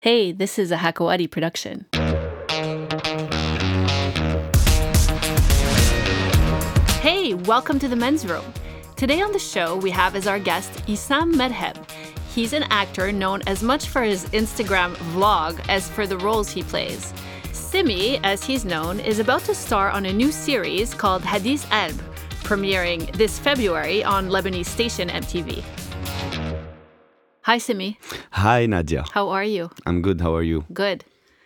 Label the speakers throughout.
Speaker 1: Hey, this is a Hakawati production. Hey, welcome to the men's room. Today on the show, we have as our guest Issam Medheb. He's an actor known as much for his Instagram vlog as for the roles he plays. Simi, as he's known, is about to star on a new series called Hadith Alb, premiering this February on Lebanese station MTV. Hi, Simi.
Speaker 2: Hi, Nadia.
Speaker 1: How are you?
Speaker 2: I'm good. How are you?
Speaker 1: Good.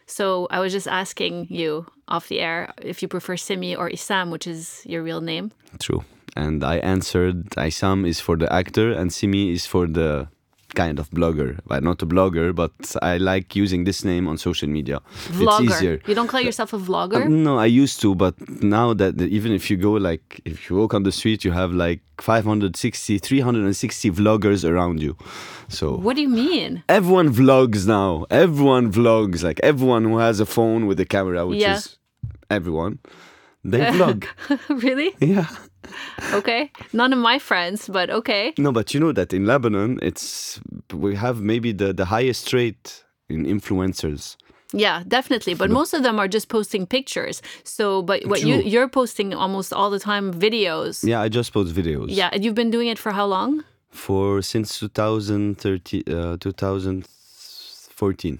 Speaker 1: So I was just asking you off the air if you prefer Simi or Isam, which is your real name.
Speaker 2: True. And I answered Isam is for the actor and Simi is for the kind of blogger. But not a blogger, but I like using this name on social media.
Speaker 1: Vlogger.
Speaker 2: It's easier.
Speaker 1: You don't call yourself a vlogger?
Speaker 2: Uh, no, I used to, but now that even if you go like if you walk on the street, you have like 560, 360 vloggers around you. So
Speaker 1: what do you mean?
Speaker 2: everyone vlogs now. Everyone vlogs. Like everyone who has a phone with a camera, which
Speaker 1: Yeah.
Speaker 2: is everyone, they vlog.
Speaker 1: really?
Speaker 2: yeah.
Speaker 1: Okay. None of my friends, but okay.
Speaker 2: No, but you know that in Lebanon, it's we have maybe the, the highest rate in influencers.
Speaker 1: Yeah, definitely. But most of them are just posting pictures. So, but what you you're posting almost all the time videos.
Speaker 2: Yeah, I just post videos.
Speaker 1: Yeah, and you've been doing it for how long?
Speaker 2: For since 2013, uh, 2014.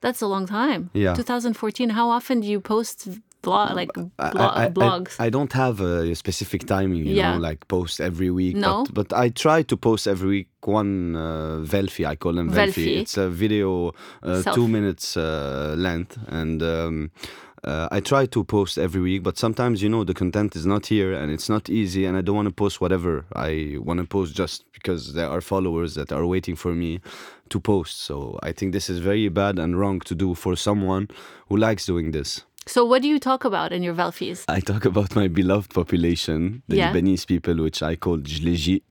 Speaker 1: That's a long time.
Speaker 2: Yeah.
Speaker 1: 2014. How often do you post blog like
Speaker 2: I-
Speaker 1: blo-
Speaker 2: I, I-
Speaker 1: blogs?
Speaker 2: I, don't have a specific timing, you
Speaker 1: Yeah.
Speaker 2: know, like post every week.
Speaker 1: No?
Speaker 2: But, but I try to post every week one uh, Velfi, I call them Velfi.
Speaker 1: Velfi.
Speaker 2: It's a video, uh, two minutes uh, length. And um, uh, I try to post every week, but sometimes, you know, the content is not here and it's not easy. And I don't want to post whatever. I want to post just because there are followers that are waiting for me to post. So I think this is very bad and wrong to do for someone who likes doing this.
Speaker 1: so, what do you talk about in your Velfies?
Speaker 2: I talk about my beloved population, the
Speaker 1: Yeah.
Speaker 2: Lebanese people, which I call Jleji.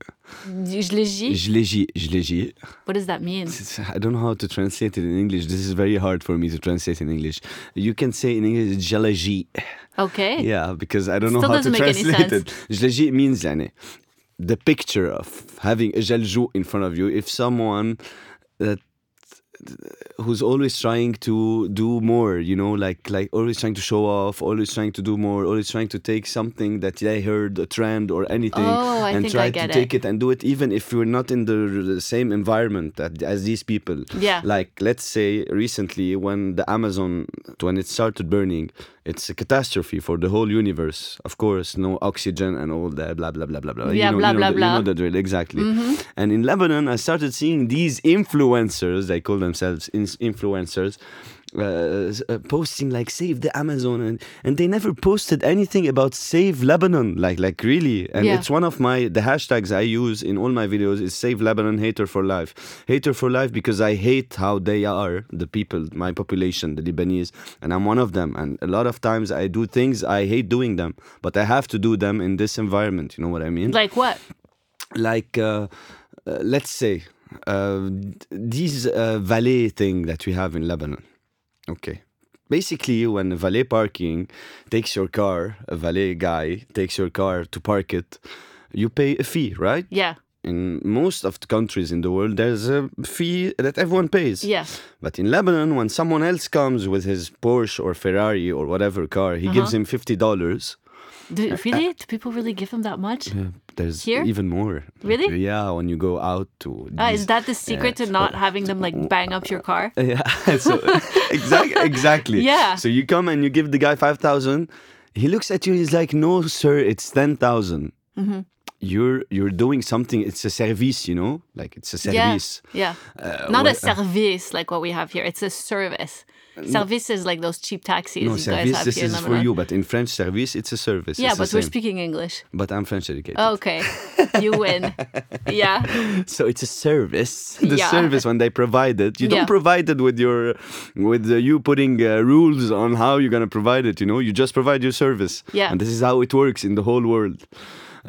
Speaker 1: Jleji?
Speaker 2: Jleji, Jleji.
Speaker 1: What does that mean?
Speaker 2: It's- I don't know how to translate it in English. This is very hard for me to translate in English. You can say in English Jalaji.
Speaker 1: Okay.
Speaker 2: Yeah, because I don't know
Speaker 1: Still
Speaker 2: how to
Speaker 1: doesn't make any
Speaker 2: translate
Speaker 1: sense.
Speaker 2: it. Jleji means يعني, the picture of having a jalju in front of you. If someone that who's always trying to do more, you know, like like always trying to show off, always trying to do more, always trying to take something that they heard a trend or anything
Speaker 1: Oh,
Speaker 2: and try to
Speaker 1: it.
Speaker 2: take it. and do it even if you're not in the, the same environment that, as these people.
Speaker 1: Yeah.
Speaker 2: Like let's say recently when the Amazon when it started burning, it's a catastrophe for the whole universe. Of course, no oxygen and all that blah blah blah blah blah.
Speaker 1: Yeah,
Speaker 2: you know,
Speaker 1: blah,
Speaker 2: you know
Speaker 1: blah,
Speaker 2: the,
Speaker 1: blah.
Speaker 2: You know the drill exactly. Mm-hmm. And in Lebanon, I started seeing these influencers. They call themselves in- influencers. Uh, uh, posting like save the Amazon and, and they never posted anything about save Lebanon like like really and
Speaker 1: Yeah.
Speaker 2: it's one of my the hashtags I use in all my videos is save Lebanon hater for life hater for life because I hate how they are the people my population the Lebanese and I'm one of them and a lot of times I do things I hate doing them but I have to do them in this environment you know what I mean
Speaker 1: Like what?
Speaker 2: like uh, uh, let's say uh, these uh, valet thing that we have in Lebanon. Okay. Basically, when a valet parking takes your car, a valet guy takes your car to park it, you pay a fee, right?
Speaker 1: Yeah.
Speaker 2: In most of the countries in the world, there's a fee that everyone pays.
Speaker 1: Yeah.
Speaker 2: But in Lebanon, when someone else comes with his Porsche or Ferrari or whatever car, he gives him fifty dollars.
Speaker 1: Do, really? Do people really give them that much?
Speaker 2: Yeah, There's
Speaker 1: Here?
Speaker 2: even more.
Speaker 1: Really?
Speaker 2: Yeah, when you go out to.
Speaker 1: Ah,
Speaker 2: these-
Speaker 1: is that the secret to not having them like bang up your car?
Speaker 2: Yeah. so exactly, exactly.
Speaker 1: Yeah.
Speaker 2: So you come and you give the guy five thousand. He looks at you. He's like, "No, sir, it's ten thousand.
Speaker 1: Mm-hmm.
Speaker 2: You're you're doing something. It's a service, you know, like it's a service.
Speaker 1: Yeah.
Speaker 2: Uh,
Speaker 1: Not a
Speaker 2: what-
Speaker 1: service like what we have here. It's a service. Service is like those cheap taxis
Speaker 2: No,
Speaker 1: you guys
Speaker 2: service.
Speaker 1: have
Speaker 2: This
Speaker 1: here
Speaker 2: is for you, but in French, service, it's a service.
Speaker 1: Yeah,
Speaker 2: it's
Speaker 1: but we're speaking English.
Speaker 2: But I'm French educated.
Speaker 1: Okay. You win. Yeah.
Speaker 2: So it's a service. The
Speaker 1: Yeah.
Speaker 2: service when they provide it, you
Speaker 1: Yeah.
Speaker 2: don't provide it with your, with uh, you putting uh, rules on how you're gonna provide it. You know, you just provide your service.
Speaker 1: Yeah.
Speaker 2: And this is how it works in the whole world.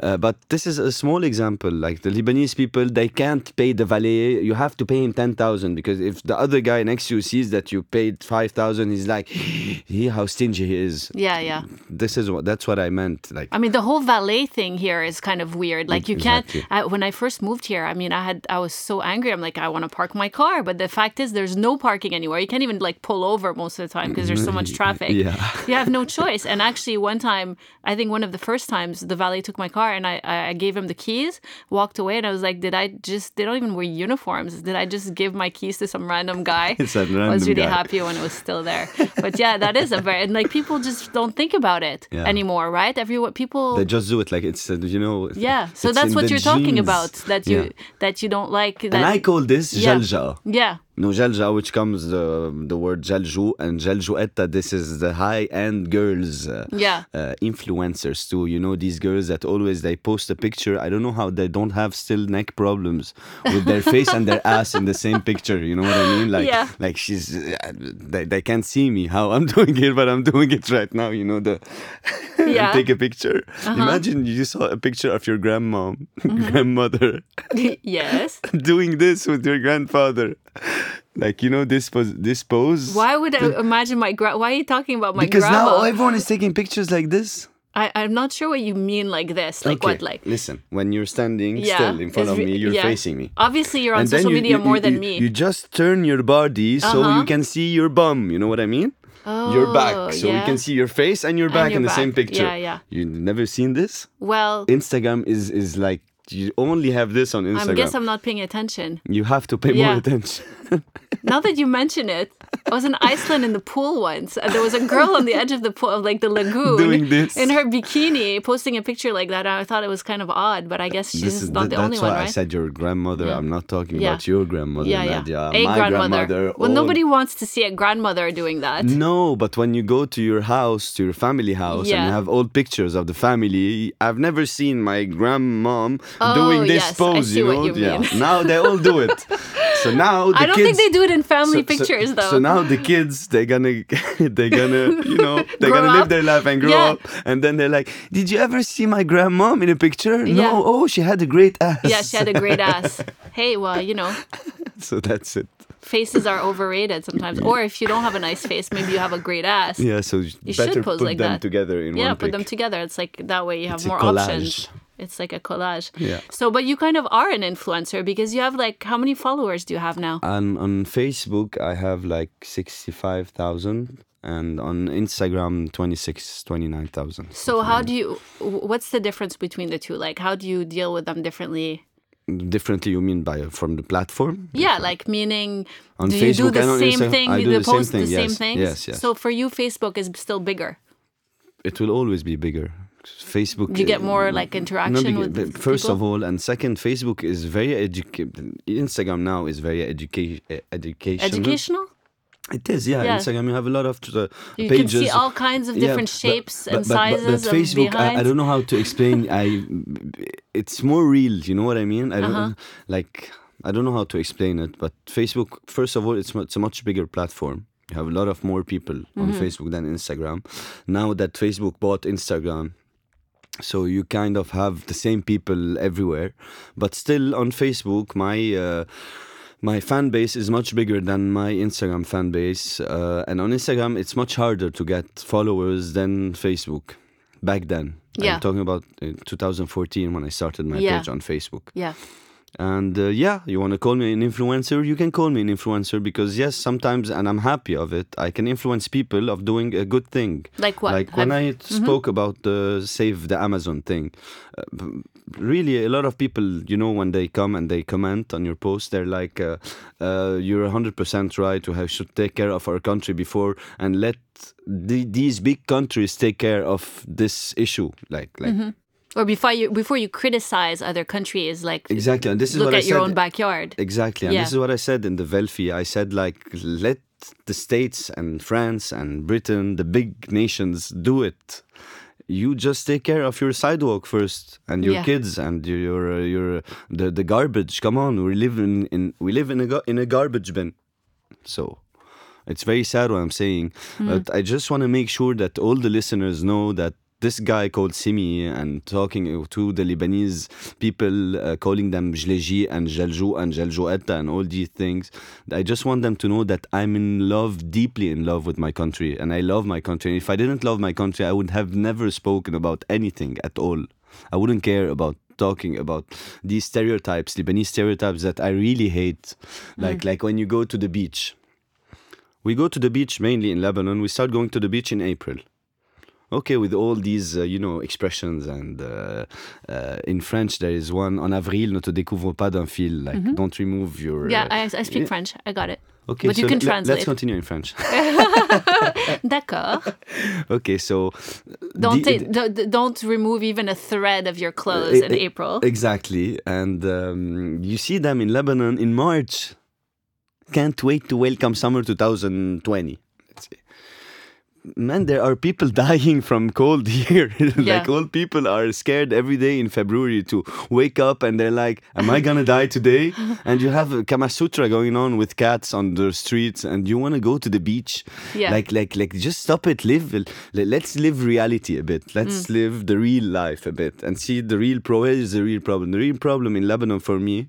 Speaker 2: Uh, but this is a small example. Like the Lebanese people, they can't pay the valet. You have to pay him ten thousand because if the other guy next to you sees that you paid five thousand, he's like, "He, how stingy he is."
Speaker 1: Yeah, yeah.
Speaker 2: This is what that's what I meant. Like,
Speaker 1: I mean, the whole valet thing here is kind of weird. Like, you
Speaker 2: Exactly.
Speaker 1: can't. I, when I first moved here, I mean, I had I was so angry. I'm like, I want to park my car, but the fact is, there's no parking anywhere. You can't even like pull over most of the time because there's so much traffic.
Speaker 2: Yeah.
Speaker 1: you have no choice. And actually, one time, I think one of the first times, the valet took my car and I I gave him the keys, walked away, and I was like, did I just? They don't even wear uniforms. Did I just give my keys to some random guy?
Speaker 2: Some
Speaker 1: I was really
Speaker 2: guy.
Speaker 1: happy when it was still there. But yeah, that is a very and like people just don't think about it
Speaker 2: Yeah.
Speaker 1: anymore, right? Everyone people
Speaker 2: they just do it like it's uh, you know.
Speaker 1: yeah. So that's what you're talking about that you
Speaker 2: Yeah.
Speaker 1: that you don't like that
Speaker 2: And I call this
Speaker 1: Yeah.
Speaker 2: jalja.
Speaker 1: Yeah.
Speaker 2: No jalja, which comes the the word jalju and jaljuetta. This is the high end girls. Uh,
Speaker 1: Yeah.
Speaker 2: uh, influencers too. You know these girls that always they post a picture. I don't know how they don't have still neck problems with their face and their ass in the same picture. You know what I mean? Like
Speaker 1: Yeah.
Speaker 2: like she's uh, they, they can't see me how I'm doing it, but I'm doing it right now. You know the
Speaker 1: Yeah.
Speaker 2: Take a picture. Imagine you saw a picture of your grandmom,
Speaker 1: Mm-hmm.
Speaker 2: grandmother
Speaker 1: yes.
Speaker 2: doing this with your grandfather. Like you know this pose, this pose.
Speaker 1: Why would I imagine my gra- why are you talking about my
Speaker 2: Because
Speaker 1: grandma?
Speaker 2: now everyone is taking pictures like this.
Speaker 1: I, I'm not sure what you mean like this. Like
Speaker 2: Okay,
Speaker 1: what like
Speaker 2: Listen, when you're standing
Speaker 1: yeah.
Speaker 2: still in front of me, you're
Speaker 1: yeah.
Speaker 2: facing me.
Speaker 1: Obviously you're on
Speaker 2: And
Speaker 1: social
Speaker 2: you-
Speaker 1: media
Speaker 2: you-
Speaker 1: more
Speaker 2: you-
Speaker 1: than me.
Speaker 2: You just turn your body so
Speaker 1: Uh-huh.
Speaker 2: you can see your bum. You know what I mean? your
Speaker 1: Oh,
Speaker 2: back, so you
Speaker 1: yeah.
Speaker 2: can see your face and your back
Speaker 1: your
Speaker 2: in the same picture.
Speaker 1: Yeah, yeah.
Speaker 2: You never seen this?
Speaker 1: well,
Speaker 2: Instagram is is like you only have this on Instagram.
Speaker 1: I guess I'm not paying attention.
Speaker 2: you have to pay
Speaker 1: Yeah.
Speaker 2: more attention.
Speaker 1: Now that you mention it, I was in Iceland in the pool once, and there was a girl on the edge of the pool, of like the lagoon,
Speaker 2: Doing this.
Speaker 1: in her bikini, posting a picture like that. And I thought it was kind of odd, but I guess she's
Speaker 2: This is-
Speaker 1: not the
Speaker 2: that's
Speaker 1: only
Speaker 2: why
Speaker 1: one,
Speaker 2: I said your grandmother. I'm not talking
Speaker 1: Yeah.
Speaker 2: about your grandmother,
Speaker 1: yeah, yeah,
Speaker 2: Nadia.
Speaker 1: a
Speaker 2: My
Speaker 1: grandmother. Well,
Speaker 2: all-
Speaker 1: nobody wants to see a grandmother doing that.
Speaker 2: No, but when you go to your house, to your family house, and you have old pictures of the family, I've never seen my grandmom
Speaker 1: Oh,
Speaker 2: doing this
Speaker 1: yes,
Speaker 2: pose. you know,
Speaker 1: you
Speaker 2: yeah. now they all do it. So now the
Speaker 1: I don't
Speaker 2: kids,
Speaker 1: think they do it in family
Speaker 2: so- so-
Speaker 1: pictures, though.
Speaker 2: So now the kids, they're gonna, they're gonna, you know, they're
Speaker 1: Grow
Speaker 2: gonna live their life and grow
Speaker 1: Yeah.
Speaker 2: up, and then they're like, "Did you ever see my grandmom in a picture?
Speaker 1: Yeah.
Speaker 2: No. Oh, she had a great ass.
Speaker 1: yeah, she had a great ass. Hey, well, you know,
Speaker 2: so that's it.
Speaker 1: faces are overrated sometimes. Or if you don't have a nice face, maybe you have a great ass.
Speaker 2: Yeah. So
Speaker 1: You should pose
Speaker 2: put
Speaker 1: like
Speaker 2: them
Speaker 1: that.
Speaker 2: together in
Speaker 1: yeah put them together it's like that way you have
Speaker 2: It's
Speaker 1: more options it's like a collage
Speaker 2: Yeah.
Speaker 1: so but you kind of are an influencer because you have like how many followers do you have now
Speaker 2: And on Facebook, I have like 65,000. And on Instagram, 26, 29,000.
Speaker 1: so how do you what's the difference between the two like how do you deal with them differently
Speaker 2: Differently, you mean by from the platform?
Speaker 1: yeah like meaning
Speaker 2: On
Speaker 1: do you do the same thing
Speaker 2: I do the same
Speaker 1: post
Speaker 2: thing,
Speaker 1: the same things
Speaker 2: yes, yes.
Speaker 1: so for you facebook is still bigger
Speaker 2: It will always be bigger. Facebook.
Speaker 1: you get more like
Speaker 2: no,
Speaker 1: interaction
Speaker 2: because-
Speaker 1: with
Speaker 2: but first
Speaker 1: people?
Speaker 2: of all, and second, Facebook is very educated. Instagram now is very educa- educational.
Speaker 1: educational
Speaker 2: It is, yeah.
Speaker 1: Yeah.
Speaker 2: Instagram, you have a lot of uh,
Speaker 1: you
Speaker 2: pages.
Speaker 1: can see all kinds of different
Speaker 2: but-
Speaker 1: shapes
Speaker 2: but-
Speaker 1: and
Speaker 2: but- but-
Speaker 1: sizes
Speaker 2: but Facebook, I, I don't know how to explain. I, it's more real. You know what I mean? I don't
Speaker 1: Uh-huh.
Speaker 2: like. I don't know how to explain it, but Facebook. First of all, it's it's a much bigger platform. You have a lot of more people on
Speaker 1: Mm-hmm.
Speaker 2: Facebook than Instagram. Now that Facebook bought Instagram, so you kind of have the same people everywhere, but still on Facebook, my. Uh, my fan base is much bigger than my Instagram fan base, uh, and on Instagram it's much harder to get followers than Facebook. Back then,
Speaker 1: Yeah.
Speaker 2: I'm talking about uh, 2014 when I started my
Speaker 1: Yeah.
Speaker 2: page on Facebook.
Speaker 1: yeah
Speaker 2: And uh, yeah, you want to call me an influencer? You can call me an influencer because yes, sometimes, and I'm happy of it. I can influence people of doing a good thing.
Speaker 1: Like what?
Speaker 2: Like when
Speaker 1: Have- Mm-hmm.
Speaker 2: I spoke about the save the Amazon thing. Uh, really, a lot of people, you know, when they come and they comment on your post, they're like, uh, uh, "You're 100% right. We have, should take care of our country before and let the, these big countries take care of this issue." Like, like.
Speaker 1: Mm-hmm. Or before you before you criticize other countries like
Speaker 2: Exactly, and this is
Speaker 1: look
Speaker 2: what
Speaker 1: at your own backyard
Speaker 2: Exactly, and
Speaker 1: Yeah.
Speaker 2: this is what I said in the Velfi. I said like let the states and France and Britain, the big nations, do it. You just take care of your sidewalk first, and your
Speaker 1: Yeah.
Speaker 2: kids, and your your, uh, your uh, the the garbage. Come on, we live in, in we live in a in a garbage bin, so. It's very sad what I'm saying,
Speaker 1: Hmm.
Speaker 2: but I just want to make sure that all the listeners know that this guy called Simi and talking to the Lebanese people, uh, calling them Jleji and Jaljou and Jaljouetta and all these things. I just want them to know that I'm in love, deeply in love with my country, and I love my country. And if I didn't love my country, I would have never spoken about anything at all. I wouldn't care about talking about these stereotypes, Lebanese stereotypes that I really hate. Like like when you go to the beach. We go to the beach mainly in Lebanon. We start going to the beach in April. Okay, with all these, uh, you know, expressions and uh, uh, in French there is one en avril ne te découvre pas d'un fil, like don't remove your.
Speaker 1: Yeah,
Speaker 2: uh,
Speaker 1: I, I speak
Speaker 2: yeah.
Speaker 1: French. I got it.
Speaker 2: Okay,
Speaker 1: but you can translate.
Speaker 2: Let's continue in French.
Speaker 1: D'accord.
Speaker 2: okay, so
Speaker 1: Don't
Speaker 2: the-
Speaker 1: ta- don't- don't remove even a thread of your clothes in April.
Speaker 2: Exactly. And um, you see them in Lebanon in March. Can't wait to welcome summer 2020. Let's see. Man, there are people dying from cold here.
Speaker 1: Yeah.
Speaker 2: like old people are scared every day in February to wake up and they're like, Am I gonna die today? And you have a Kama Sutra going on with cats on the streets and you wanna go to the beach.
Speaker 1: Yeah.
Speaker 2: Like like like just stop it. Live let's live reality a bit. Let's
Speaker 1: Mm.
Speaker 2: live the real life a bit and see the real pro where is the real problem. The real problem in Lebanon for me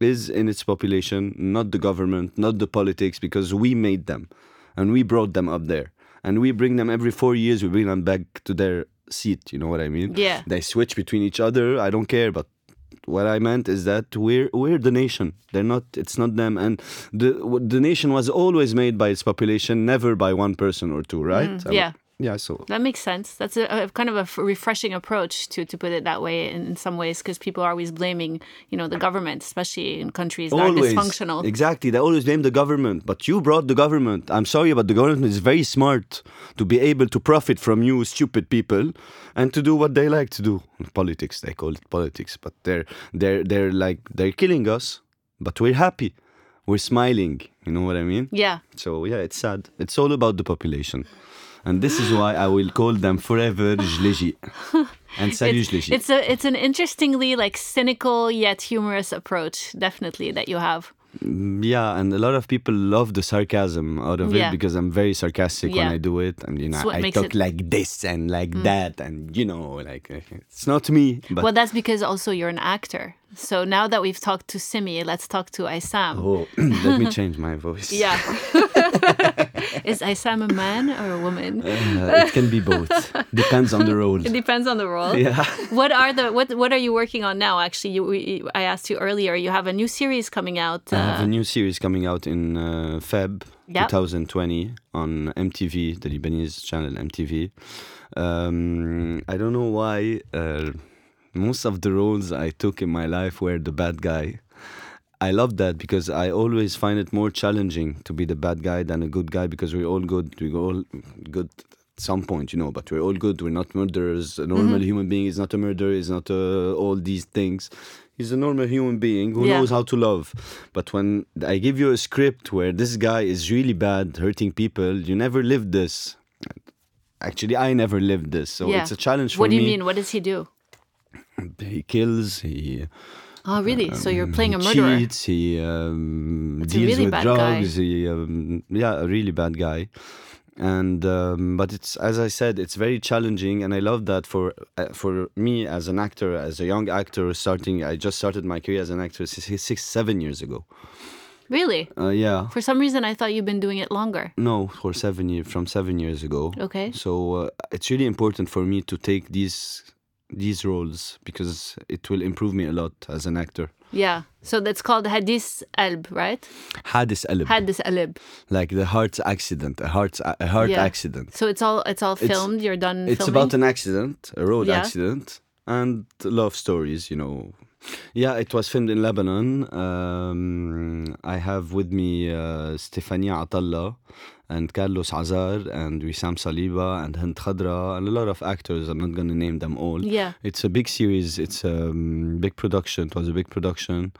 Speaker 2: is in its population, not the government, not the politics, because we made them and we brought them up there. And we bring them every four years, we bring them back to their seat. You know what I mean?
Speaker 1: Yeah.
Speaker 2: They switch between each other. I don't care, but what I meant is that we're we're the nation. They're not. It's not them. And the the nation was always made by its population, never by one person or two. Right?
Speaker 1: Mm, yeah.
Speaker 2: Yeah. So
Speaker 1: That makes sense. That's a, a kind of a refreshing approach to to put it that way in, in some ways because people are always blaming you know the government, especially in countries that are dysfunctional.
Speaker 2: Exactly. They always blame the government. But you brought the government. I'm sorry, but the government is very smart to be able to profit from you, stupid people, and to do what they like to do. Politics, they call it politics. But they're they're they're like they're killing us, but we're happy. We're smiling. You know what I mean?
Speaker 1: yeah.
Speaker 2: So yeah, it's sad. It's all about the population. And this is why I will call them forever Jleji. And salut
Speaker 1: It's,
Speaker 2: Jleji.
Speaker 1: it's a it's an interestingly like cynical yet humorous approach, definitely that you have.
Speaker 2: Yeah, and a lot of people love the sarcasm out of
Speaker 1: Yeah.
Speaker 2: it because I'm very sarcastic
Speaker 1: Yeah.
Speaker 2: when I do it, and you know I talk
Speaker 1: it- Mm.
Speaker 2: like this and like that, and you know, like it's not me. But
Speaker 1: Well, that's because also you're an actor. So now that we've talked to Simi, let's talk to Aysam.
Speaker 2: oh, let me change my voice.
Speaker 1: Yeah. Is Aysam a man or a woman?
Speaker 2: Uh, it can be both. Depends on the role.
Speaker 1: It depends on the role.
Speaker 2: Yeah.
Speaker 1: What are the what what are you working on now? Actually, you we, I asked you earlier. You have a new series coming out.
Speaker 2: I have
Speaker 1: uh,
Speaker 2: a new series coming out in uh, Feb
Speaker 1: Yep.
Speaker 2: 2020 on MTV, the Lebanese channel MTV. Um, I don't know why uh, most of the roles I took in my life were the bad guy. I love that because I always find it more challenging to be the bad guy than a good guy because we're all good. We're all good at some point, you know, but we're all good. We're not murderers. A normal human being is not a murderer, is not uh, all these things. He's a normal human being who
Speaker 1: Yeah.
Speaker 2: knows how to love. But when I give you a script where this guy is really bad, hurting people, you never lived this. Actually, I never lived this, so
Speaker 1: yeah.
Speaker 2: it's a challenge for me.
Speaker 1: What do
Speaker 2: me.
Speaker 1: you mean? What does he do?
Speaker 2: He kills. He
Speaker 1: Oh, really? so you're playing a
Speaker 2: he
Speaker 1: murderer?
Speaker 2: cheats. He um, deals
Speaker 1: really
Speaker 2: with
Speaker 1: bad guy.
Speaker 2: drugs. He, um, yeah, a really bad guy. And um, but it's as I said, it's very challenging, and I love that for uh, for me as an actor, as a young actor starting. I just started my career as an actor six, six seven years ago.
Speaker 1: Really?
Speaker 2: Uh, yeah,
Speaker 1: For some reason, I thought you've been doing it longer.
Speaker 2: no, for seven years from seven years ago.
Speaker 1: Okay.
Speaker 2: So uh, it's really important for me to take these these roles because it will improve me a lot as an actor.
Speaker 1: Yeah. So that's called Hadis Alb, right?
Speaker 2: Hadis Alib.
Speaker 1: Hadis Alib.
Speaker 2: like the heart accident, a heart a heart
Speaker 1: Yeah.
Speaker 2: accident.
Speaker 1: So it's all it's all filmed. you're done
Speaker 2: It's
Speaker 1: filming.
Speaker 2: about an accident, a road
Speaker 1: Yeah.
Speaker 2: accident, and love stories. You know, yeah, it was filmed in Lebanon. Um, I have with me uh, Stefania Atalla and Carlos Azar and Wissam Saliba and Hind Khadra and a lot of actors. I'm not going to name them all.
Speaker 1: yeah.
Speaker 2: It's a big series. It's a um, big production. It was a big production.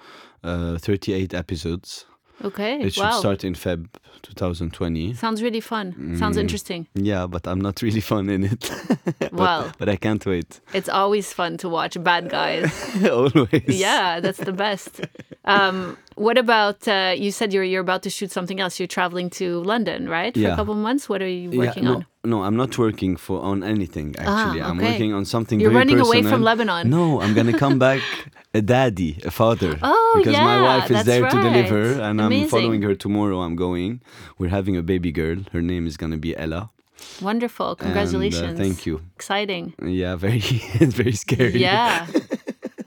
Speaker 2: Uh, 38 episodes.
Speaker 1: Okay.
Speaker 2: It should
Speaker 1: wow.
Speaker 2: start in Feb 2020.
Speaker 1: Sounds really fun. Sounds
Speaker 2: Mm.
Speaker 1: interesting.
Speaker 2: Yeah, but I'm not really fun in it. But-
Speaker 1: Well.
Speaker 2: but, I can't wait.
Speaker 1: It's always fun to watch bad guys.
Speaker 2: Always.
Speaker 1: yeah, that's the best. Um, What about uh, you said you're you're about to shoot something else? You're traveling to London, right? For
Speaker 2: Yeah.
Speaker 1: a couple of months. What are you working
Speaker 2: no,
Speaker 1: on?
Speaker 2: No, I'm not working for on anything actually. I'm working on something
Speaker 1: You're running away from Lebanon.
Speaker 2: No, I'm gonna come back a daddy, a father.
Speaker 1: Oh,
Speaker 2: because my wife is there to deliver and
Speaker 1: Amazing.
Speaker 2: I'm following her tomorrow. I'm going. We're having a baby girl. Her name is gonna be Ella.
Speaker 1: Wonderful.
Speaker 2: And, uh,
Speaker 1: Congratulations.
Speaker 2: thank you.
Speaker 1: Exciting.
Speaker 2: Yeah, very it's very scary.
Speaker 1: Yeah.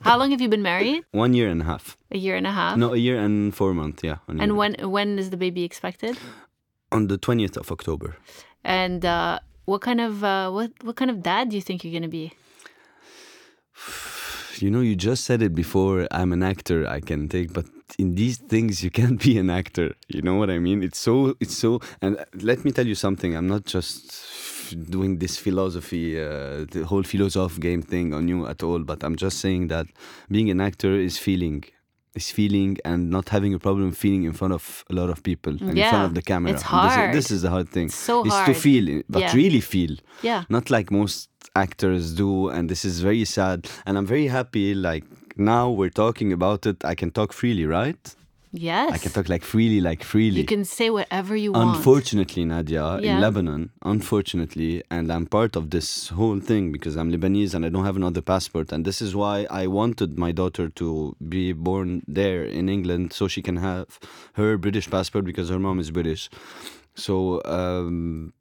Speaker 1: How long have you been married?
Speaker 2: One year and a half.
Speaker 1: A year and a half.
Speaker 2: No, a year and four months, yeah.
Speaker 1: And when when is the baby expected?
Speaker 2: on the twentieth of October.
Speaker 1: And uh, what kind of uh, what what kind of dad do you think you're gonna be?
Speaker 2: You know, you just said it before. I'm an actor. I can take, but in these things, you can't be an actor. You know what I mean? It's so, it's so. And let me tell you something. I'm not just doing this philosophy, uh, the whole philosoph game thing on you at all. But I'm just saying that being an actor is feeling. Is feeling and not having a problem feeling in front of a lot of people and in front of the camera.
Speaker 1: it's
Speaker 2: And this is-
Speaker 1: hard.
Speaker 2: This, is the hard thing.
Speaker 1: It's so
Speaker 2: it's to feel, but
Speaker 1: Yeah.
Speaker 2: really feel
Speaker 1: Yeah.
Speaker 2: not like most actors do and this is very sad and i'm very happy like now we're talking about it i can talk freely right
Speaker 1: Yes.
Speaker 2: i can talk like freely like freely
Speaker 1: You can say whatever you want.
Speaker 2: unfortunately nadia
Speaker 1: Yeah.
Speaker 2: in lebanon unfortunately and i'm part of this whole thing because i'm lebanese and i don't have another passport and this is why i wanted my daughter to be born there in england so she can have her british passport because her mom is british so um,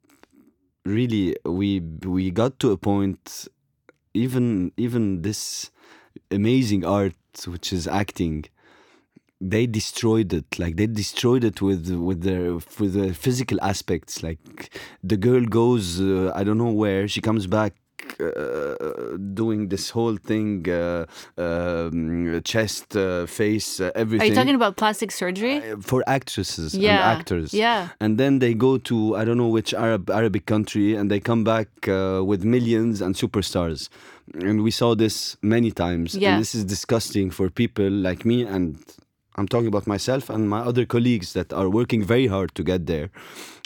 Speaker 2: really we we got to a point even even this amazing art which is acting they destroyed it like they destroyed it with with their with the physical aspects like the girl goes uh, i don't know where she comes back uh, doing this whole thing uh, um, chest uh, face uh,
Speaker 1: Are you talking about plastic surgery?
Speaker 2: uh, for actresses
Speaker 1: Yeah,
Speaker 2: and actors.
Speaker 1: yeah.
Speaker 2: And then they go to I don't know which Arab Arabic country and they come back uh, with millions and superstars. And we saw this many times.
Speaker 1: Yeah.
Speaker 2: And this is disgusting for people like me and I'm talking about myself and my other colleagues that are working very hard to get there.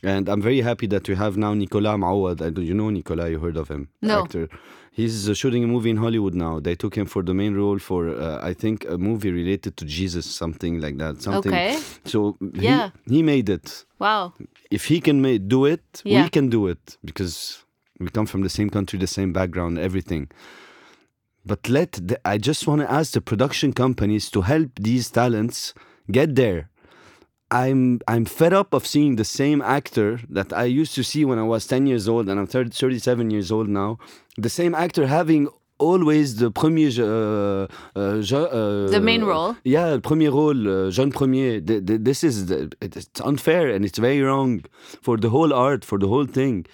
Speaker 2: And I'm very happy that we have now Nicolas Mouawad. I don't, you know Nicolas, you heard of him?
Speaker 1: No.
Speaker 2: Actor. He's uh, shooting a movie in Hollywood now. They took him for the main role for, uh, I think, a movie related to Jesus, something like that. Something.
Speaker 1: Okay.
Speaker 2: So he,
Speaker 1: Yeah.
Speaker 2: he made it.
Speaker 1: Wow.
Speaker 2: If he can do it,
Speaker 1: Yeah.
Speaker 2: we can do it because we come from the same country, the same background, everything. But let the, I just want to ask the production companies to help these talents get there. I'm I'm fed up of seeing the same actor that I used to see when I was 10 years old and I'm 30, 37 years old now. The same actor having always the premier uh, uh, je- uh,
Speaker 1: The main role.
Speaker 2: Yeah, le premier rôle, uh, jeune premier. Th- th- This is the, it's unfair and it's very wrong for the whole art, for the whole thing.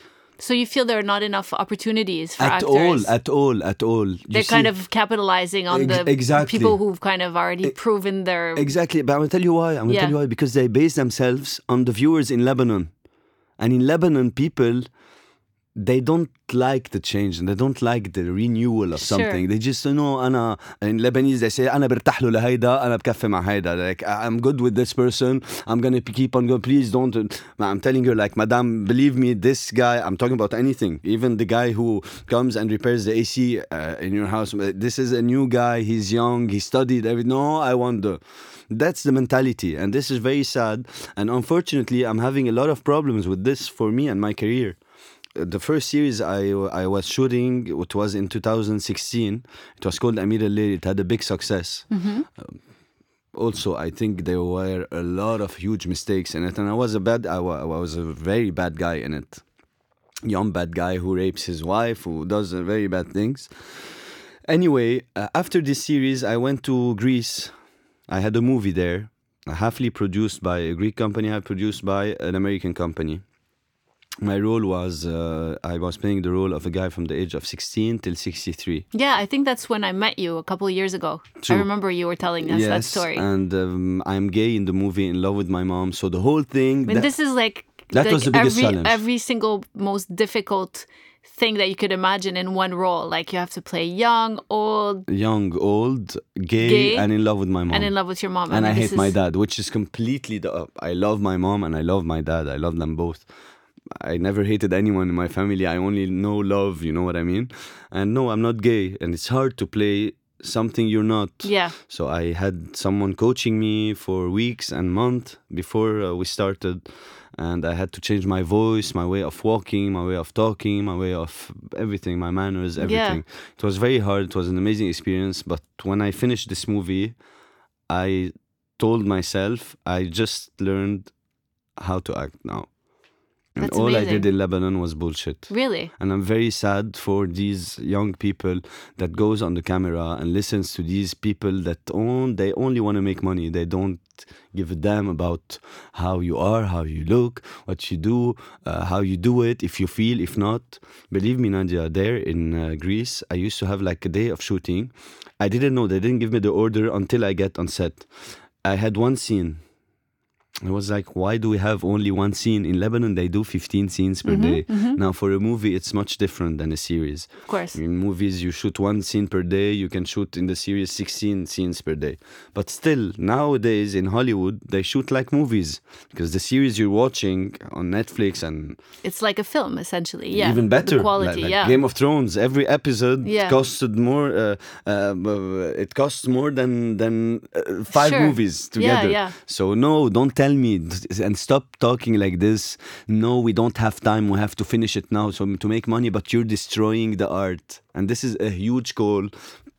Speaker 1: So you feel there are not enough opportunities for
Speaker 2: At
Speaker 1: actors?
Speaker 2: all, at all, at all. You
Speaker 1: They're kind of capitalizing on
Speaker 2: Ex-
Speaker 1: the
Speaker 2: exactly.
Speaker 1: people who've kind of already proven their.
Speaker 2: Exactly, but I'm gonna tell you why. I'm gonna
Speaker 1: Yeah.
Speaker 2: tell you why because they base themselves on the viewers in Lebanon, and in Lebanon, people they don't like the change and they don't like the renewal of
Speaker 1: Sure.
Speaker 2: something. They just you know أنا in Lebanese they say أنا برتاح له لهيدا أنا بكفي مع هيدا. Like I- I'm good with this person. I'm gonna keep on going. Please don't. I'm telling her like, Madame, believe me, this guy. I'm talking about anything. Even the guy who comes and repairs the AC uh, in your house. This is a new guy. He's young. He studied. Every no, I want the. That's the mentality, and this is very sad. And unfortunately, I'm having a lot of problems with this for me and my career. The first series I I was shooting, it was in 2016. It was called Amir al It had a big success. Um, also, I think there were a lot of huge mistakes in it, and I was a bad, I I was a very bad guy in it. Young bad guy who rapes his wife, who does very bad things. Anyway, uh, after this series, I went to Greece. I had a movie there, halfly produced by a Greek company, half produced by an American company. My role was uh, I was playing the role of a guy from the age of 16 till 63.
Speaker 1: Yeah, I think that's when I met you a couple of years ago. I remember you were telling us that story.
Speaker 2: and um, I'm gay in the movie, in love with my mom. So the whole thing.
Speaker 1: I mean,
Speaker 2: that-
Speaker 1: this is like
Speaker 2: that
Speaker 1: like
Speaker 2: was the biggest
Speaker 1: every
Speaker 2: challenge.
Speaker 1: every single most difficult thing that you could imagine in one role. Like you have to play young, old,
Speaker 2: young, old, gay,
Speaker 1: Gay,
Speaker 2: and in love with my mom.
Speaker 1: and in love with your mom.
Speaker 2: and I hate
Speaker 1: this
Speaker 2: my dad, which is completely the. I love my mom and I love my dad. I love them both. I never hated anyone in my family. I only know love. You know what I mean? And no, I'm not gay, and it's hard to play something you're not.
Speaker 1: Yeah.
Speaker 2: So I had someone coaching me for weeks and months before uh, we started, and I had to change my voice, my way of walking, my way of talking, my way of everything, my manners, everything. Yeah. It was very hard. It was an amazing experience. But when I finished this movie, I told myself I just learned how to act now. And
Speaker 1: That's
Speaker 2: all I did in Lebanon was bullshit.
Speaker 1: Really?
Speaker 2: and i'm very sad for these young people that goes on the camera and listens to these people that own they only want to make money. They don't give a damn about how you are how you look what you do uh, how you do it if you feel if not. Believe me nadia there in uh, greece i used to have like a day of shooting. I didn't know. They didn't give me the order until i get on set. I had one scene I was like, why do we have only one scene? In Lebanon, they do 15 scenes per day. Now, for a movie, it's much different than a series.
Speaker 1: Of course.
Speaker 2: In movies, you shoot one scene per day. You can shoot in the series 16 scenes per day. But still, nowadays in Hollywood, they shoot like movies because the series you're watching on Netflix and
Speaker 1: It's like a film, essentially. Yeah.
Speaker 2: even better,
Speaker 1: The quality,
Speaker 2: like, like
Speaker 1: yeah.
Speaker 2: Game of Thrones, every episode
Speaker 1: Yeah.
Speaker 2: costed more. Uh, uh, it costs more than than uh, five
Speaker 1: Sure.
Speaker 2: movies
Speaker 1: Yeah,
Speaker 2: together.
Speaker 1: yeah.
Speaker 2: So no, don't tell me and stop talking like this. No, we don't have time. We have to finish it now. So to make money, but you're destroying the art. And this is a huge goal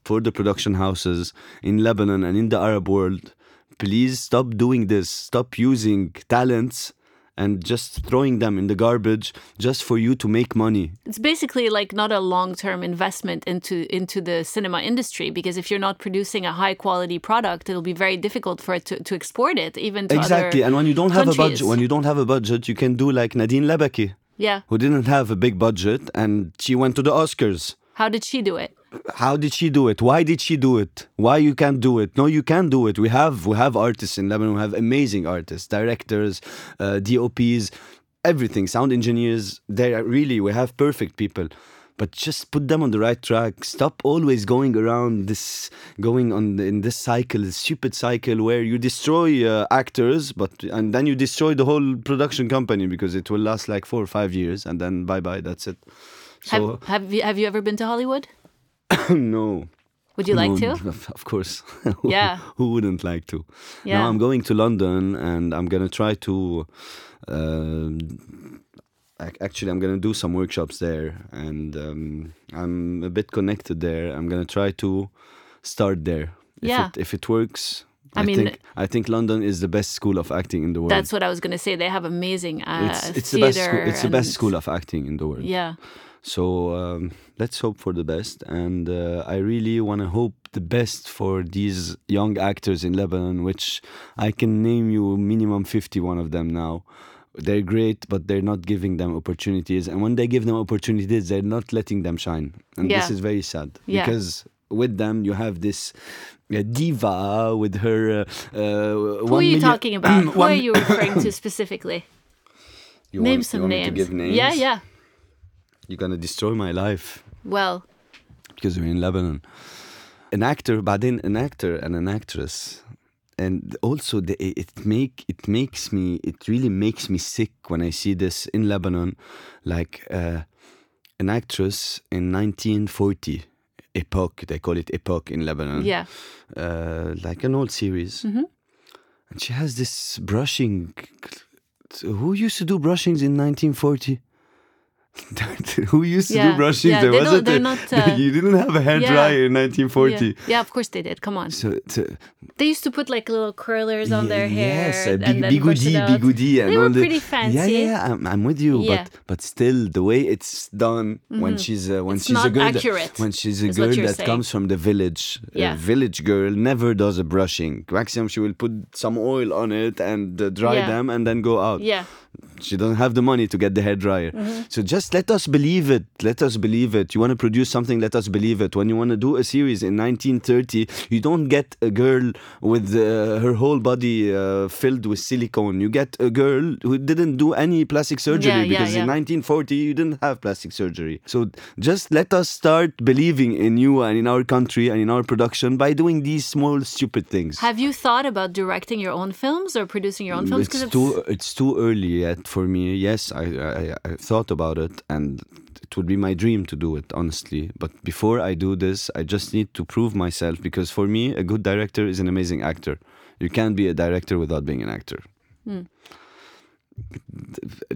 Speaker 2: for the production houses in Lebanon and in the Arab world. Please stop doing this. Stop using talents and just throwing them in the garbage just for you to make money.
Speaker 1: it's basically like not a long-term investment into into the cinema industry because if you're not producing a high quality product it'll be very difficult for it to, to export it even to
Speaker 2: exactly. And when you don't have a budget, when you don't have a budget, you can do like Nadine Labaki,
Speaker 1: yeah
Speaker 2: who didn't have a big budget and she went to the Oscars.
Speaker 1: How did she do it
Speaker 2: How did she do it? Why did she do it? Why you can't do it? No, you can do it. We have we have artists in Lebanon. We have amazing artists, directors, uh, DOPs, everything, sound engineers. They really we have perfect people. But just put them on the right track. Stop always going around this, going on in this cycle, this stupid cycle where you destroy uh, actors, but and then you destroy the whole production company because it will last like four or five years, and then bye bye. That's it. So
Speaker 1: have, have you have you ever been to hollywood
Speaker 2: no,
Speaker 1: would you like
Speaker 2: no,
Speaker 1: to
Speaker 2: Of course.
Speaker 1: Yeah.
Speaker 2: Who wouldn't like to?
Speaker 1: Yeah.
Speaker 2: Now I'm going to London and I'm gonna try to. Uh, actually, I'm gonna do some workshops there, and um, I'm a bit connected there. I'm gonna try to start there. If
Speaker 1: Yeah.
Speaker 2: It, if it works.
Speaker 1: I
Speaker 2: I,
Speaker 1: mean-
Speaker 2: think I think London is the best school of acting in the world.
Speaker 1: that's what i was going to say they have amazing uh,
Speaker 2: it's it's the best
Speaker 1: theater
Speaker 2: it's the best school of acting in the world.
Speaker 1: yeah
Speaker 2: So um, let's hope for the best. And uh, I really want to hope the best for these young actors in Lebanon, which I can name you minimum 51 of them now. They're great, but they're not giving them opportunities. And when they give them opportunities, they're not letting them shine. And this is very sad
Speaker 1: Yeah.
Speaker 2: because with them you have this uh, diva with her. Uh, uh,
Speaker 1: who are you talking about who are you referring to specifically
Speaker 2: You
Speaker 1: name
Speaker 2: want-
Speaker 1: some
Speaker 2: you want me
Speaker 1: names.
Speaker 2: names.
Speaker 1: yeah yeah
Speaker 2: you're gonna destroy my life.
Speaker 1: Well,
Speaker 2: because you're in Lebanon. An actor, but then an actor and an actress, and also the, it make it makes me it really makes me sick when I see this in Lebanon, like uh, an actress in 1940 epoch they call it epoch in Lebanon.
Speaker 1: Yeah,
Speaker 2: uh, like an old series, mm -hmm. and she has this brushing. Who used to do brushings in 1940? Who used to
Speaker 1: Yeah,
Speaker 2: do brushing?
Speaker 1: yeah,
Speaker 2: there wasn't.
Speaker 1: don't-
Speaker 2: a-
Speaker 1: not, uh,
Speaker 2: you didn't have a hair
Speaker 1: yeah.
Speaker 2: dryer in 1940.
Speaker 1: yeah. yeah of course they did come on
Speaker 2: So, so
Speaker 1: they used to put like little curlers on their hair
Speaker 2: yes, uh,
Speaker 1: and
Speaker 2: big, bigoudi, bigoudi, and
Speaker 1: They were
Speaker 2: the,
Speaker 1: pretty
Speaker 2: Yeah,
Speaker 1: fancy.
Speaker 2: yeah, yeah. I'm, I'm with you, but but still, the way it's done when she's uh, when
Speaker 1: It's
Speaker 2: she's a girl, that- when she's a girl that
Speaker 1: saying.
Speaker 2: comes from the village,
Speaker 1: Yeah.
Speaker 2: a village girl never does a brushing. Maximum, she will put some oil on it and uh, dry them and then go out.
Speaker 1: yeah
Speaker 2: She doesn't have the money to get the hair dryer.
Speaker 1: Mm-hmm.
Speaker 2: So just let us believe it. Let us believe it. You want to produce something, let us believe it. When you want to do a series in 1930, you don't get a girl with uh, her whole body uh, filled with silicone. You get a girl who didn't do any plastic surgery
Speaker 1: Yeah, yeah,
Speaker 2: because in 1940 you didn't have plastic surgery. So just let us start believing in you and in our country and in our production by doing these small stupid things.
Speaker 1: have you thought about directing your own films or producing your own films
Speaker 2: It's too it's too early yet for me. Yes, I, I I thought about it, and it would be my dream to do it, honestly. But before I do this, I just need to prove myself because for me, a good director is an amazing actor. You can't be a director without being an actor. Hmm.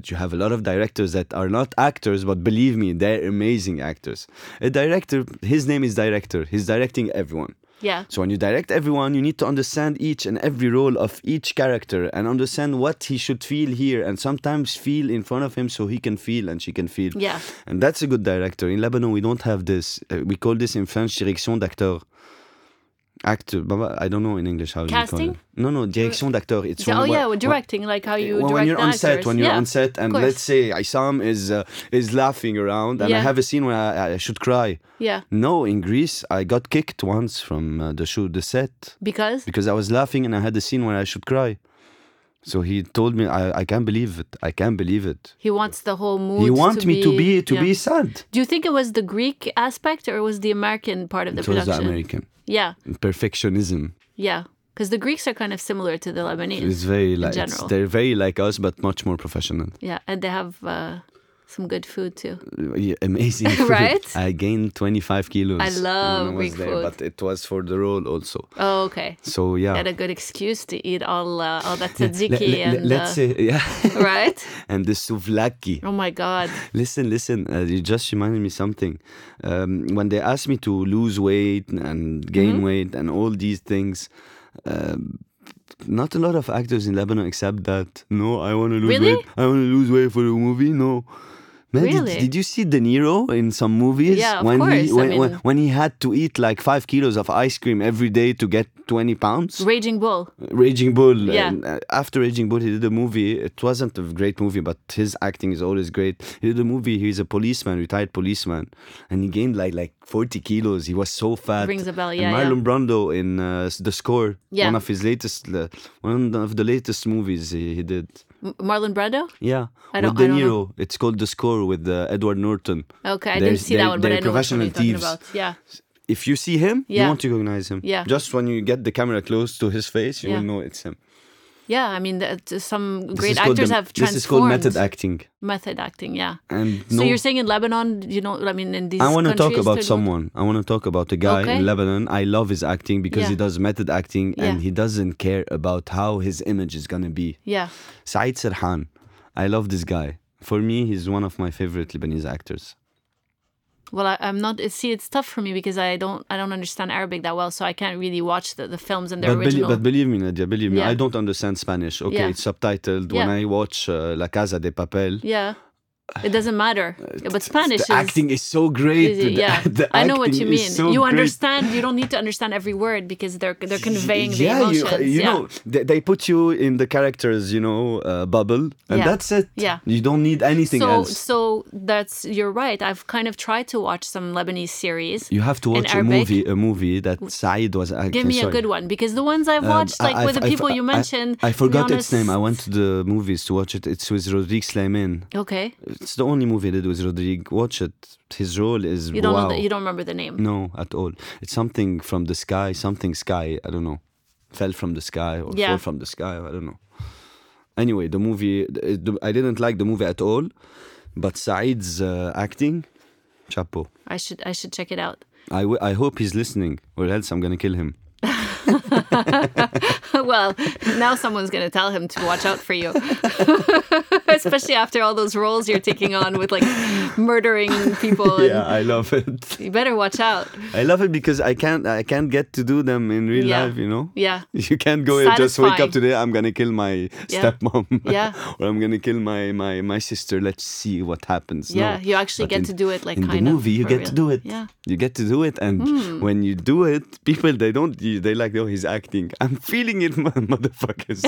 Speaker 2: You have a lot of directors that are not actors, but believe me, they're amazing actors. A director, his name is director. He's directing everyone.
Speaker 1: Yeah.
Speaker 2: So when you direct everyone, you need to understand each and every role of each character and understand what he should feel here and sometimes feel in front of him so he can feel and she can feel.
Speaker 1: Yeah.
Speaker 2: And that's a good director. In Lebanon, we don't have this. Uh, we call this in French direction d'acteur. Actor, I don't know in English how you call
Speaker 1: Casting?
Speaker 2: it. No, no, direction d'acteur. It's
Speaker 1: oh yeah, directing, like how you
Speaker 2: when,
Speaker 1: direct
Speaker 2: when you're on set, when you're
Speaker 1: Yeah,
Speaker 2: on set, and let's say Isam is uh, is laughing around, and I have a scene where I, I should cry.
Speaker 1: Yeah.
Speaker 2: No, in Greece, I got kicked once from uh, the shoot, the set,
Speaker 1: Because
Speaker 2: because I was laughing and I had a scene where I should cry. So he told me, I, I can't believe it. I can't believe it.
Speaker 1: he wants the whole mood.
Speaker 2: He want
Speaker 1: to
Speaker 2: me to be to
Speaker 1: yeah.
Speaker 2: be sad.
Speaker 1: Do you think it was the Greek aspect or was the American part of the
Speaker 2: It was the
Speaker 1: production?
Speaker 2: American
Speaker 1: Yeah,
Speaker 2: perfectionism.
Speaker 1: yeah. Because the Greeks are kind of similar to the Lebanese.
Speaker 2: It's very like they're very like us, but much more professional.
Speaker 1: Yeah, and they have uh, some good food too.
Speaker 2: Yeah, amazing, food.
Speaker 1: Right?
Speaker 2: I gained 25 kilos.
Speaker 1: I love
Speaker 2: I
Speaker 1: Greek
Speaker 2: there,
Speaker 1: food.
Speaker 2: but it was for the role also.
Speaker 1: Oh, okay.
Speaker 2: So yeah.
Speaker 1: Had a good excuse to eat all uh, all that tzatziki and
Speaker 2: let's
Speaker 1: uh,
Speaker 2: say yeah,
Speaker 1: right.
Speaker 2: and the souvlaki.
Speaker 1: Oh my God.
Speaker 2: Listen, listen. Uh, you just reminded me something. Um, when they asked me to lose weight and gain
Speaker 1: Mm-hmm.
Speaker 2: weight and all these things, um, not a lot of actors in Lebanon accept that. No, I want to lose
Speaker 1: Really?
Speaker 2: weight. I want to lose weight for the movie. No. Man, did-
Speaker 1: Really?
Speaker 2: did, you see De Niro in some movies
Speaker 1: Yeah, of
Speaker 2: when he
Speaker 1: course, I
Speaker 2: when, when,
Speaker 1: mean-
Speaker 2: when he had to eat like five kilos of ice cream every day to get twenty pounds?
Speaker 1: Raging Bull.
Speaker 2: Raging Bull.
Speaker 1: Yeah.
Speaker 2: And, uh, after Raging Bull, he did a movie. It wasn't a great movie, but his acting is always great. He did a movie. He's a policeman, retired policeman, and he gained like like forty kilos. He was so fat.
Speaker 1: Rings a bell,
Speaker 2: And
Speaker 1: yeah, yeah.
Speaker 2: Marlon Brando in uh, The Score,
Speaker 1: Yeah.
Speaker 2: one of his latest, uh, one of the latest movies he, he did.
Speaker 1: Marlon Brando?
Speaker 2: Yeah,
Speaker 1: I
Speaker 2: with
Speaker 1: don't-
Speaker 2: De
Speaker 1: I don't
Speaker 2: Niro.
Speaker 1: know.
Speaker 2: It's called The Score with uh, Edward Norton.
Speaker 1: Okay, I
Speaker 2: They're-
Speaker 1: didn't see that one, but I know one you're talking about. Yeah.
Speaker 2: If you see him,
Speaker 1: Yeah.
Speaker 2: you won't recognize him.
Speaker 1: Yeah.
Speaker 2: Just when you get the camera close to his face, you
Speaker 1: Yeah.
Speaker 2: will know it's him.
Speaker 1: Yeah, I mean, that- some great actors
Speaker 2: the-
Speaker 1: have
Speaker 2: This
Speaker 1: transformed.
Speaker 2: is called method acting.
Speaker 1: Method acting, yeah.
Speaker 2: And
Speaker 1: So
Speaker 2: no,
Speaker 1: you're saying in Lebanon, you know, I mean, in these
Speaker 2: I want to talk about someone. I want to talk about a guy
Speaker 1: Okay.
Speaker 2: in Lebanon. I love his acting because
Speaker 1: Yeah.
Speaker 2: he does method acting and he doesn't care about how his image is gonna be.
Speaker 1: Yeah.
Speaker 2: Said Serhan, I love this guy. For me, he's one of my favorite Lebanese actors.
Speaker 1: Well, I, I'm not. See, it's tough for me because I don't. I don't understand Arabic that well, so I can't really watch the, the films in their
Speaker 2: But,
Speaker 1: original.
Speaker 2: but believe me, Nadia, believe me,
Speaker 1: Yeah.
Speaker 2: I don't understand Spanish. Okay,
Speaker 1: Yeah.
Speaker 2: it's subtitled. When I watch uh, La Casa de Papel,
Speaker 1: yeah, it doesn't matter. but Spanish
Speaker 2: the
Speaker 1: is
Speaker 2: acting is so great. The-
Speaker 1: yeah,
Speaker 2: the
Speaker 1: I know what you mean.
Speaker 2: so
Speaker 1: you
Speaker 2: great.
Speaker 1: understand. You don't need to understand every word because they're they're conveying the
Speaker 2: yeah,
Speaker 1: emotions.
Speaker 2: You, you
Speaker 1: yeah.
Speaker 2: know, they, they put you in the characters, you know, uh, bubble, and
Speaker 1: Yeah.
Speaker 2: that's it.
Speaker 1: Yeah.
Speaker 2: You don't need anything
Speaker 1: so
Speaker 2: else.
Speaker 1: so that's you're right. I've kind of tried to watch some Lebanese series.
Speaker 2: You have to watch a
Speaker 1: Arabic.
Speaker 2: movie, a movie that Said was acting.
Speaker 1: Give me a good one because the ones I've
Speaker 2: Um,
Speaker 1: watched, like
Speaker 2: I-
Speaker 1: with the people
Speaker 2: I-
Speaker 1: you mentioned,
Speaker 2: I, forgot its name. I went to the movies to watch it. It's with Rodrigue Sleiman.
Speaker 1: Okay,
Speaker 2: It's the only movie I did with Rodrigue. Watch it. His role is
Speaker 1: you don't
Speaker 2: wow.
Speaker 1: know. The, you don't remember the name.
Speaker 2: No, at all. It's something from the sky, something sky. I don't know. Fell from the sky or
Speaker 1: Yeah.
Speaker 2: fall from the sky. I don't know. Anyway, the movie. the- I didn't like the movie at all, but Said's uh, acting, chapeau.
Speaker 1: I should I should check it out.
Speaker 2: I, w- I hope he's listening, or else I'm gonna kill him.
Speaker 1: well, now someone's going to tell him to watch out for you. Especially after all those roles you're taking on with like murdering people.
Speaker 2: Yeah, I love it.
Speaker 1: You better watch out.
Speaker 2: I love it because I can't I can't get to do them in real
Speaker 1: Yeah.
Speaker 2: life. You know.
Speaker 1: Yeah.
Speaker 2: You can't go and just wake up today. I'm gonna kill my
Speaker 1: Yeah.
Speaker 2: stepmom.
Speaker 1: Yeah.
Speaker 2: or I'm gonna kill my my my sister. Let's see what happens.
Speaker 1: Yeah,
Speaker 2: No.
Speaker 1: you actually
Speaker 2: But
Speaker 1: get
Speaker 2: in-
Speaker 1: to do it like
Speaker 2: in
Speaker 1: kind
Speaker 2: the
Speaker 1: of
Speaker 2: movie. You get
Speaker 1: real.
Speaker 2: to do it.
Speaker 1: Yeah.
Speaker 2: You get to do it, and hmm. when you do it, people they don't they like oh he's acting. I'm feeling it, motherfuckers.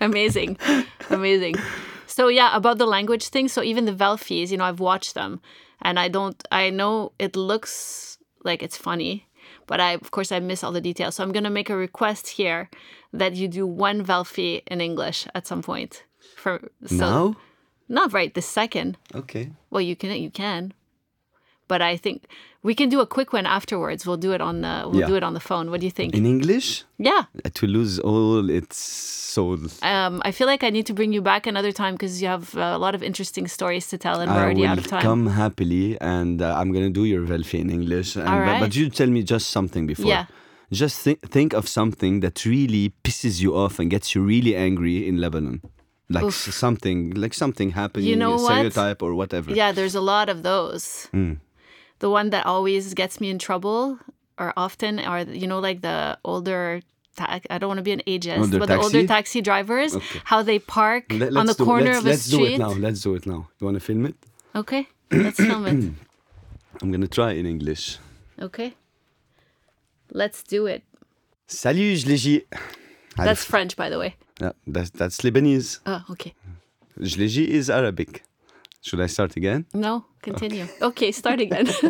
Speaker 1: Amazing. Amazing. So yeah, about the language thing. So even the Velfies, you know, I've watched them and I don't I know it looks like it's funny, but I of course I miss all the details. So I'm gonna make a request here that you do one Velfie in English at some point. For so
Speaker 2: now,
Speaker 1: not right this second.
Speaker 2: okay.
Speaker 1: Well you can you can. But I think we can do a quick one afterwards. We'll do it on the we'll
Speaker 2: Yeah.
Speaker 1: do it on the phone. What do you think?
Speaker 2: In English,
Speaker 1: yeah.
Speaker 2: to lose all its soul.
Speaker 1: Um, I feel like I need to bring you back another time because you have uh, a lot of interesting stories to tell, and we're
Speaker 2: I
Speaker 1: already out of time.
Speaker 2: come happily, and uh, I'm gonna do your Velfi in English. And,
Speaker 1: All
Speaker 2: but, but you tell me just something before.
Speaker 1: Yeah.
Speaker 2: Just think think of something that really pisses you off and gets you really angry in Lebanon, like
Speaker 1: Oof.
Speaker 2: something like something happening,
Speaker 1: You know
Speaker 2: a
Speaker 1: what?
Speaker 2: stereotype or whatever.
Speaker 1: Yeah, there's a lot of those.
Speaker 2: Hmm.
Speaker 1: The one that always gets me in trouble, or often, are you know like the older. Ta- I don't want to be an ageist,
Speaker 2: Older
Speaker 1: but the older
Speaker 2: taxi?
Speaker 1: taxi drivers,
Speaker 2: Okay.
Speaker 1: how they park
Speaker 2: Let-
Speaker 1: on the
Speaker 2: let's do-
Speaker 1: corner
Speaker 2: let's,
Speaker 1: of a street.
Speaker 2: let's do it now. Let's do it now. You want to film it?
Speaker 1: Okay, let's film it.
Speaker 2: I'm gonna try in English.
Speaker 1: Okay, let's do it.
Speaker 2: Salut, je l'ai.
Speaker 1: That's French, by the way.
Speaker 2: Yeah, that's, that's Lebanese.
Speaker 1: Oh, okay.
Speaker 2: Je l'ai is Arabic. Should I start again?
Speaker 1: No, continue. Okay, start again.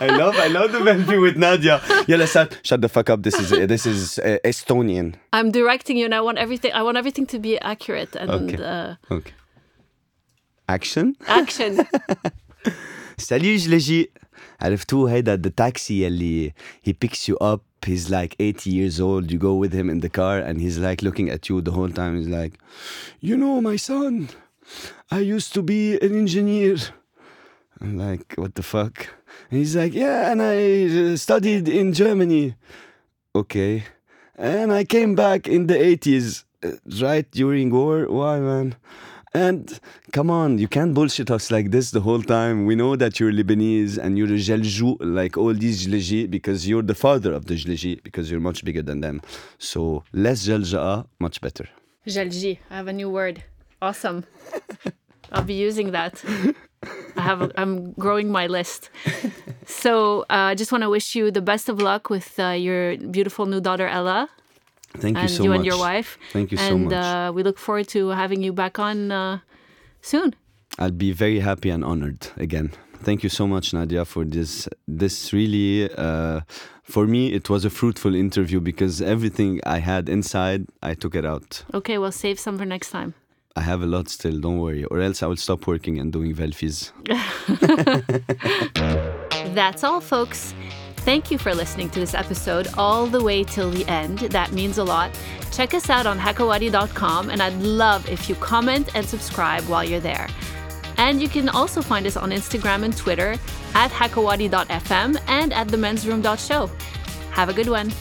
Speaker 2: I love, I love the Velfi with Nadia. Yalla, start. Shut the fuck up. This is this is uh, Estonian.
Speaker 1: I'm directing you, and I want everything. I want everything to be accurate and
Speaker 2: Okay.
Speaker 1: uh,
Speaker 2: Okay. Action.
Speaker 1: action.
Speaker 2: Salut, je l'ai dit. عرفتوه هيدا the taxi اللي he picks you up he's like 80 years old you go with him in the car and he's like looking at you the whole time he's like you know my son I used to be an engineer I'm like what the fuck and he's like yeah and I uh, studied in Germany okay and I came back in the 80s uh, right during war why man and come on, you can't bullshit us like this the whole time. We know that you're Lebanese and you're a Jaljou, like all these Jleji, because you're the father of the Jleji, because you're much bigger than them. So less Jalja'a, much better.
Speaker 1: Jalji. I have a new word. Awesome. I'll be using that. I have. A, I'm growing my list. So uh, I just want to wish you the best of luck with uh, your beautiful new daughter Ella
Speaker 2: Thank you
Speaker 1: and
Speaker 2: so
Speaker 1: you
Speaker 2: much.
Speaker 1: and your wife.
Speaker 2: Thank you so
Speaker 1: and
Speaker 2: much.
Speaker 1: uh, we look forward to having you back on uh, soon.
Speaker 2: I'll be very happy and honored again. Thank you so much, Nadia, for this. This really, uh, for me, it was a fruitful interview because everything I had inside, I took it out.
Speaker 1: Okay, we'll save some for next time.
Speaker 2: I have a lot still, don't worry, or else I will stop working and doing Velfis.
Speaker 1: That's all, folks. Thank you for listening to this episode all the way till the end. That means a lot. Check us out on hakawadi.com, and I'd love if you comment and subscribe while you're there. And you can also find us on Instagram and Twitter at hakawadi.fm and at themensroom.show. Have a good one.